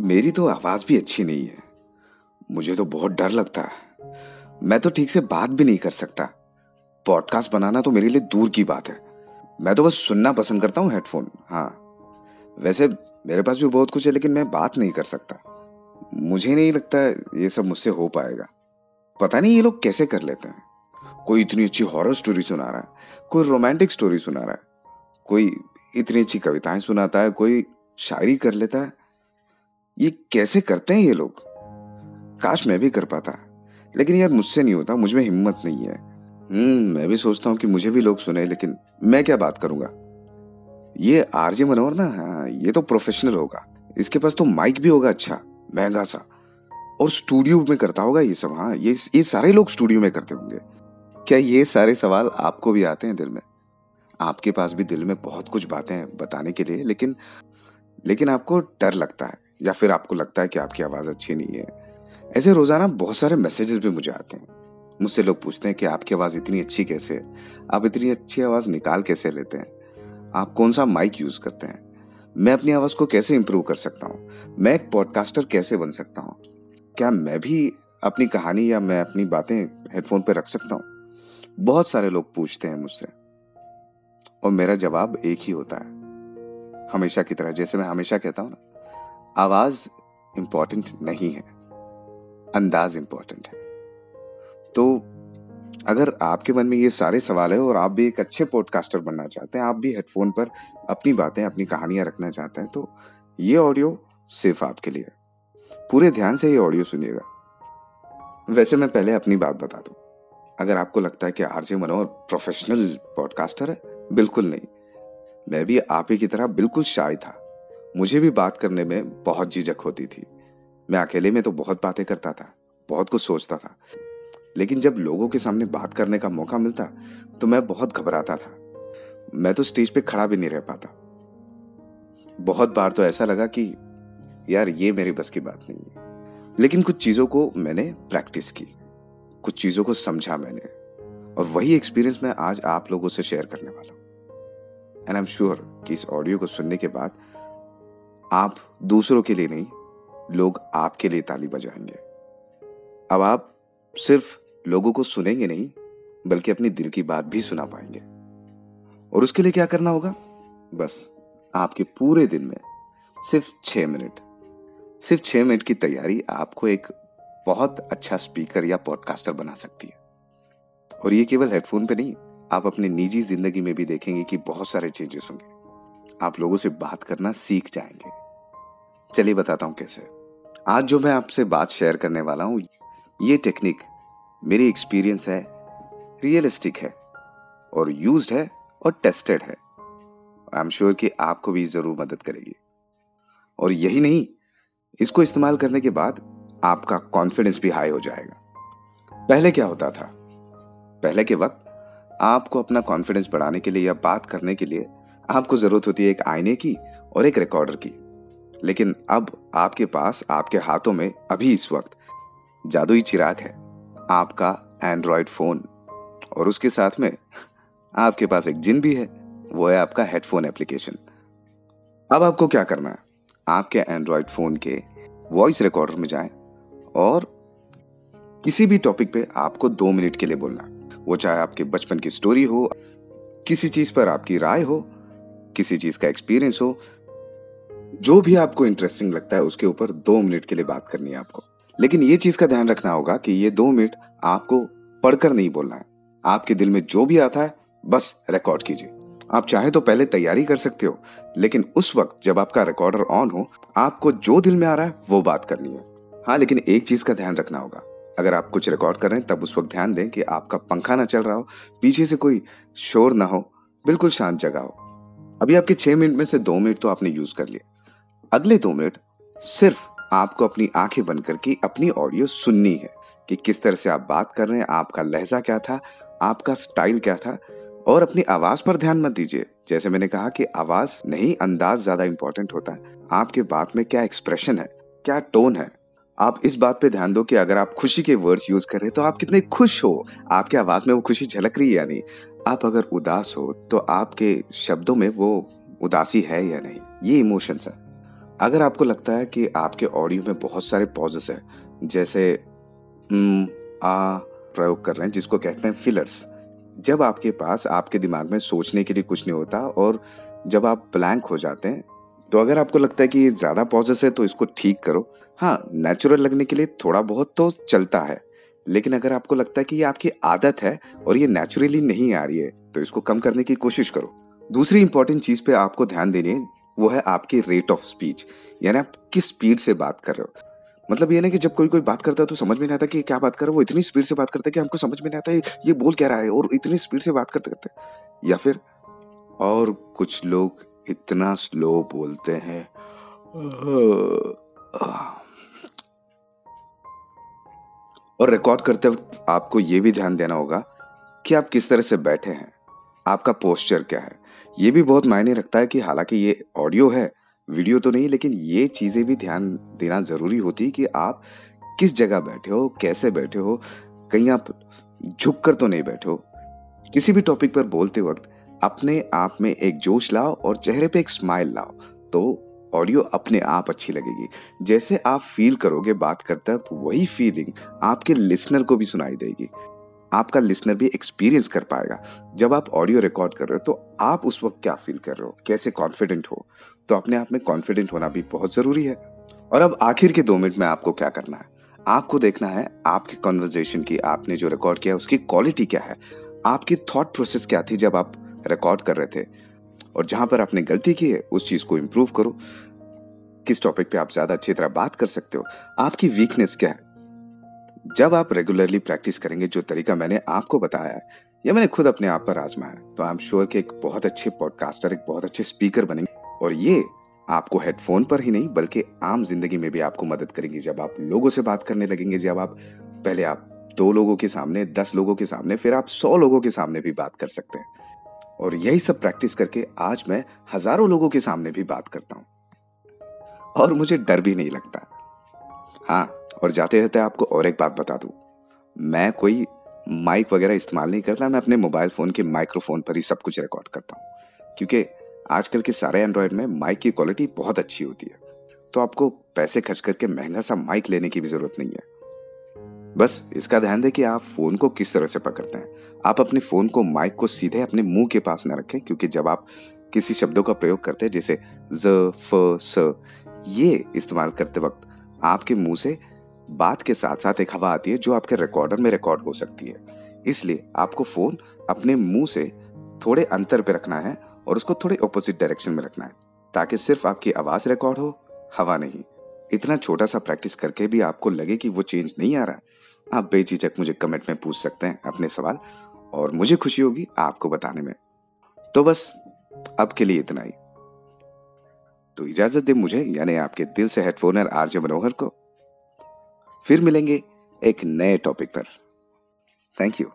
मेरी तो आवाज़ भी अच्छी नहीं है। मुझे तो बहुत डर लगता है। मैं तो ठीक से बात भी नहीं कर सकता। पॉडकास्ट बनाना तो मेरे लिए दूर की बात है। मैं तो बस सुनना पसंद करता हूँ हेडफोन हाँ। वैसे मेरे पास भी बहुत कुछ है, लेकिन मैं बात नहीं कर सकता। मुझे नहीं लगता ये सब मुझसे हो पाएगा। पता नहीं ये लोग कैसे कर लेते हैं। कोई इतनी अच्छी हॉरर स्टोरी सुना रहा है, कोई रोमांटिक स्टोरी सुना रहा है, कोई इतनी अच्छी कविताएँ सुनाता है, कोई शायरी कर लेता है। ये कैसे करते हैं ये लोग? काश मैं भी कर पाता। लेकिन यार मुझसे नहीं होता मुझमें हिम्मत नहीं है। हम्म मैं भी सोचता हूँ कि मुझे भी लोग सुने लेकिन मैं क्या बात करूँगा? ये आरजे मनोहर ना हाँ, ये तो प्रोफेशनल होगा। इसके पास तो माइक भी होगा अच्छा महँगा सा। और स्टूडियो में करता होगा ये सब हाँ ये ये सारे लोग स्टूडियो में करते होंगे। क्या ये सारे सवाल आपको भी आते हैं दिल में? आपके पास भी दिल में बहुत कुछ बातें बताने के लिए लेकिन लेकिन आपको डर लगता है। या फिर आपको लगता है कि आपकी आवाज़ अच्छी नहीं है? ऐसे रोज़ाना बहुत सारे मैसेजेस भी मुझे आते हैं। मुझसे लोग पूछते हैं कि आपकी आवाज़ इतनी अच्छी कैसे है? आप इतनी अच्छी आवाज़ निकाल कैसे लेते हैं? आप कौन सा माइक यूज़ करते हैं? मैं अपनी आवाज़ को कैसे इंप्रूव कर सकता हूँ? मैं एक पॉडकास्टर कैसे बन सकता हूँ? क्या मैं भी अपनी कहानी या मैं अपनी बातें हेडफोन पर रख सकता हूँ? बहुत सारे लोग पूछते हैं मुझसे। और मेरा जवाब एक ही होता है। हमेशा की तरह, जैसे मैं हमेशा कहता हूँ ना आवाज़ इंपॉर्टेंट नहीं है, अंदाज इंपॉर्टेंट है। तो अगर आपके मन में ये सारे सवाल है और आप भी एक अच्छे पॉडकास्टर बनना चाहते हैं, आप भी हेडफोन पर अपनी बातें, अपनी कहानियाँ रखना चाहते हैं तो ये ऑडियो सिर्फ़ आपके लिए पूरे ध्यान से ये ऑडियो सुनिएगा। वैसे मैं पहले अपनी बात बता दूँ। अगर आपको लगता है कि आरजे मनोहर प्रोफेशनल पॉडकास्टर है, बिल्कुल नहीं। मैं भी आप ही की तरह बिल्कुल शाय था। मुझे भी बात करने में बहुत झिझक होती थी। मैं अकेले में तो बहुत बातें करता था, बहुत कुछ सोचता था। लेकिन जब लोगों के सामने बात करने का मौका मिलता तो मैं बहुत घबराता था। मैं तो स्टेज पे खड़ा भी नहीं रह पाता। बहुत बार तो ऐसा लगा कि, यार, ये मेरी बस की बात नहीं है। लेकिन कुछ चीज़ों को मैंने प्रैक्टिस की। कुछ चीज़ों को समझा मैंने। और वही एक्सपीरियंस मैं आज आप लोगों से शेयर करने वाला हूँ। एंड आई एम श्योर कि इस ऑडियो को सुनने के बाद आप दूसरों के लिए नहीं, लोग आपके लिए ताली बजाएँगे। अब आप सिर्फ़ लोगों को सुनेंगे नहीं, बल्कि अपनी दिल की बात भी सुना पाएँगे। और उसके लिए क्या करना होगा? बस आपके पूरे दिन में सिर्फ़ छह मिनट। सिर्फ़ छह मिनट की तैयारी आपको एक बहुत अच्छा स्पीकर या पॉडकास्टर बना सकती है। और ये केवल हेडफोन पे नहीं, आप अपनी निजी ज़िंदगी में भी देखेंगे कि बहुत सारे चेंजेस होंगे। आप लोगों से बात करना सीख जाएँगे। चलिए बताता हूँ कैसे। आज जो मैं आपसे बात शेयर करने वाला हूँ, ये टेक्निक मेरी एक्सपीरियंस है रियलिस्टिक है, और यूज्ड है, और टेस्टेड है। आई एम श्योर कि आपको भी ज़रूर मदद करेगी। और यही नहीं, इसको इस्तेमाल करने के बाद आपका कॉन्फिडेंस भी हाई हो जाएगा। पहले क्या होता था? पहले के वक्त आपको अपना कॉन्फिडेंस बढ़ाने के लिए या बात करने के लिए आपको ज़रूरत होती है एक आईने की और एक रिकॉर्डर की। लेकिन अब आपके पास आपके हाथों में अभी इस वक्त जादुई चिराग है। आपका एंड्रॉयड फ़ोन और उसके साथ में आपके पास एक जिन भी है, वो है आपका हेडफोन एप्लीकेशन अब आपको क्या करना है? आपके एंड्रॉयड फ़ोन के वॉइस रिकॉर्डर में जाएँ और किसी भी टॉपिक पे आपको दो मिनट के लिए बोलना। वो चाहे आपके बचपन की स्टोरी हो, किसी चीज़ पर आपकी राय हो किसी चीज़ का एक्सपीरियंस हो, जो भी आपको इंटरेस्टिंग लगता है, उसके ऊपर दो मिनट के लिए बात करनी है आपको। लेकिन ये चीज़ का ध्यान रखना होगा कि ये दो मिनट आपको पढ़कर नहीं बोलना है। आपके दिल में जो भी आता है, बस रिकॉर्ड कीजिए। आप चाहे तो पहले तैयारी कर सकते हो, लेकिन उस वक्त जब आपका रिकॉर्डर ऑन हो, आपको जो दिल में आ रहा है, वो बात करनी है। हाँ लेकिन एक चीज़ का ध्यान रखना होगा। अगर आप कुछ रिकॉर्ड कर रहे हैं, तब उस वक्त ध्यान दें कि आपका पंखा ना चल रहा हो, पीछे से कोई शोर ना हो, बिल्कुल शांत जगह हो। अभी आपके छह मिनट में से दो मिनट तो आपने यूज़ कर लिया अगले दो मिनट सिर्फ़ आपको अपनी आँखें बंद करके अपनी ऑडियो सुननी है कि किस तरह से आप बात कर रहे हैं, आपका लहजा क्या था, आपका स्टाइल क्या था, और अपनी आवाज़ पर ध्यान मत दीजिए। जैसे मैंने कहा कि आवाज़ नहीं, अंदाज ज़्यादा इंपॉर्टेंट होता है। आपके बात में क्या एक्सप्रेशन है, क्या टोन है आप इस बात पे ध्यान दो कि अगर आप खुशी के वर्ड्स यूज़ कर रहे हैं तो आप कितने खुश हो? आपके आवाज़ में वो खुशी झलक रही है या नहीं? आप अगर उदास हो तो आपके शब्दों में वो उदासी है या नहीं? ये इमोशंस है। अगर आपको लगता है कि आपके ऑडियो में बहुत सारे पॉजेस हैं, जैसे आ प्रयोग कर रहे हैं, जिसको कहते हैं फिलर्स जब आपके पास, आपके दिमाग में सोचने के लिए कुछ नहीं होता और जब आप ब्लैंक हो जाते हैं तो अगर आपको लगता है कि ये ज़्यादा पॉजेस है तो इसको ठीक करो। हाँ नेचुरल लगने के लिए थोड़ा बहुत तो चलता है, लेकिन अगर आपको लगता है कि ये आपकी आदत है और ये नेचुरली नहीं आ रही है तो इसको कम करने की कोशिश करो। दूसरी इंपॉर्टेंट चीज़ पे आपको ध्यान देनी है, वो है आपकी रेट ऑफ़ स्पीच यानी आप किस स्पीड से बात कर रहे हो। मतलब ये ना कि जब कोई कोई बात करता है तो समझ में नहीं आता कि क्या बात कर रहा है, वो इतनी स्पीड से बात करता है कि हमको समझ में नहीं आता ये बोल क्या रहा है और इतनी स्पीड से बात करते करते या फिर और कुछ लोग इतना स्लो बोलते हैं। और रिकॉर्ड करते वक्त आपको ये भी ध्यान देना होगा कि आप किस तरह से बैठे हैं। आपका पोस्चर क्या है? ये भी बहुत मायने रखता है कि हालाँकि ये ऑडियो है वीडियो तो नहीं, लेकिन ये चीज़ें भी ध्यान देना ज़रूरी होती है कि आप किस जगह बैठे हो, कैसे बैठे हो। कहीं आप झुक कर तो नहीं बैठे हो। किसी भी टॉपिक पर बोलते वक्त अपने आप में एक जोश लाओ और चेहरे पे एक स्माइल लाओ तो ऑडियो अपने आप अच्छी लगेगी। जैसे आप फील करोगे बात करते वक्त वही फीलिंग आपके लिसनर को भी सुनाई देगी। आपका लिसनर भी एक्सपीरियंस कर पाएगा। जब आप ऑडियो रिकॉर्ड कर रहे हो तो आप उस वक्त क्या फील कर रहे हो? कैसे कॉन्फिडेंट हो? तो अपने आप में कॉन्फिडेंट होना भी बहुत ज़रूरी है। और अब आखिर के दो मिनट में आपको क्या करना है? आपको देखना है आपके कॉन्वर्जेशन की आपने जो रिकॉर्ड किया उसकी क्वालिटी क्या है? आपकी थॉट प्रोसेस क्या थी जब आप रिकॉर्ड कर रहे थे। और जहाँ पर आपने गलती की है, उस चीज़ को इंप्रूव करो। किस टॉपिक पे आप ज़्यादा अच्छी तरह बात कर सकते हो? आपकी वीकनेस क्या है? जब आप रेगुलरली प्रैक्टिस करेंगे, जो तरीका मैंने आपको बताया है, या मैंने खुद अपने आप पर आजमाया तो आई एम श्योर कि एक बहुत अच्छे पॉडकास्टर एक बहुत अच्छे स्पीकर बनेंगे। और ये आपको हेडफोन पर ही नहीं, बल्कि आम ज़िंदगी में भी आपको मदद करेंगी। जब आप लोगों से बात करने लगेंगे, जब आप, पहले आप दो लोगों के सामने, दस लोगों के सामने, फिर आप सौ लोगों के सामने भी बात कर सकते हैं। और यही सब प्रैक्टिस करके आज मैं हज़ारों लोगों के सामने भी बात करता हूँ। और मुझे डर भी नहीं लगता। हाँ और जाते रहते आपको और एक बात बता दूँ। मैं कोई माइक वगैरह इस्तेमाल नहीं करता, मैं अपने मोबाइल फ़ोन के माइक्रोफोन पर ही सब कुछ रिकॉर्ड करता हूँ। क्योंकि आजकल के सारे एंड्रॉयड में माइक की क्वालिटी बहुत अच्छी होती है। तो आपको पैसे खर्च करके महँगा सा माइक लेने की भी ज़रूरत नहीं है। बस, इसका ध्यान दें कि आप फ़ोन को किस तरह से पकड़ते हैं। आप अपने फ़ोन को माइक को सीधे अपने मुँह के पास न रखें, क्योंकि जब आप किसी शब्दों का प्रयोग करते हैं, जैसे ज, फ, स, ये इस्तेमाल करते वक्त आपके मुँह से बात के साथ साथ एक हवा आती है, जो आपके रिकॉर्डर में रिकॉर्ड हो सकती है। इसलिए आपको फ़ोन अपने मुँह से थोड़े अंतर पे रखना है और उसको थोड़े ऑपोजिट डायरेक्शन में रखना है, ताकि सिर्फ़ आपकी आवाज़ रिकॉर्ड हो, हवा नहीं। इतना छोटा सा प्रैक्टिस करके भी आपको लगे कि वो चेंज नहीं आ रहा आप बेझिझक मुझे कमेंट में पूछ सकते हैं अपने सवाल, और मुझे खुशी होगी आपको बताने में। तो बस, अब के लिए इतना ही। तो इजाज़त दे मुझे, यानी आपके दिल से हेडफोनर आरजे मनोहर को। फिर मिलेंगे एक नए टॉपिक पर। Thank you.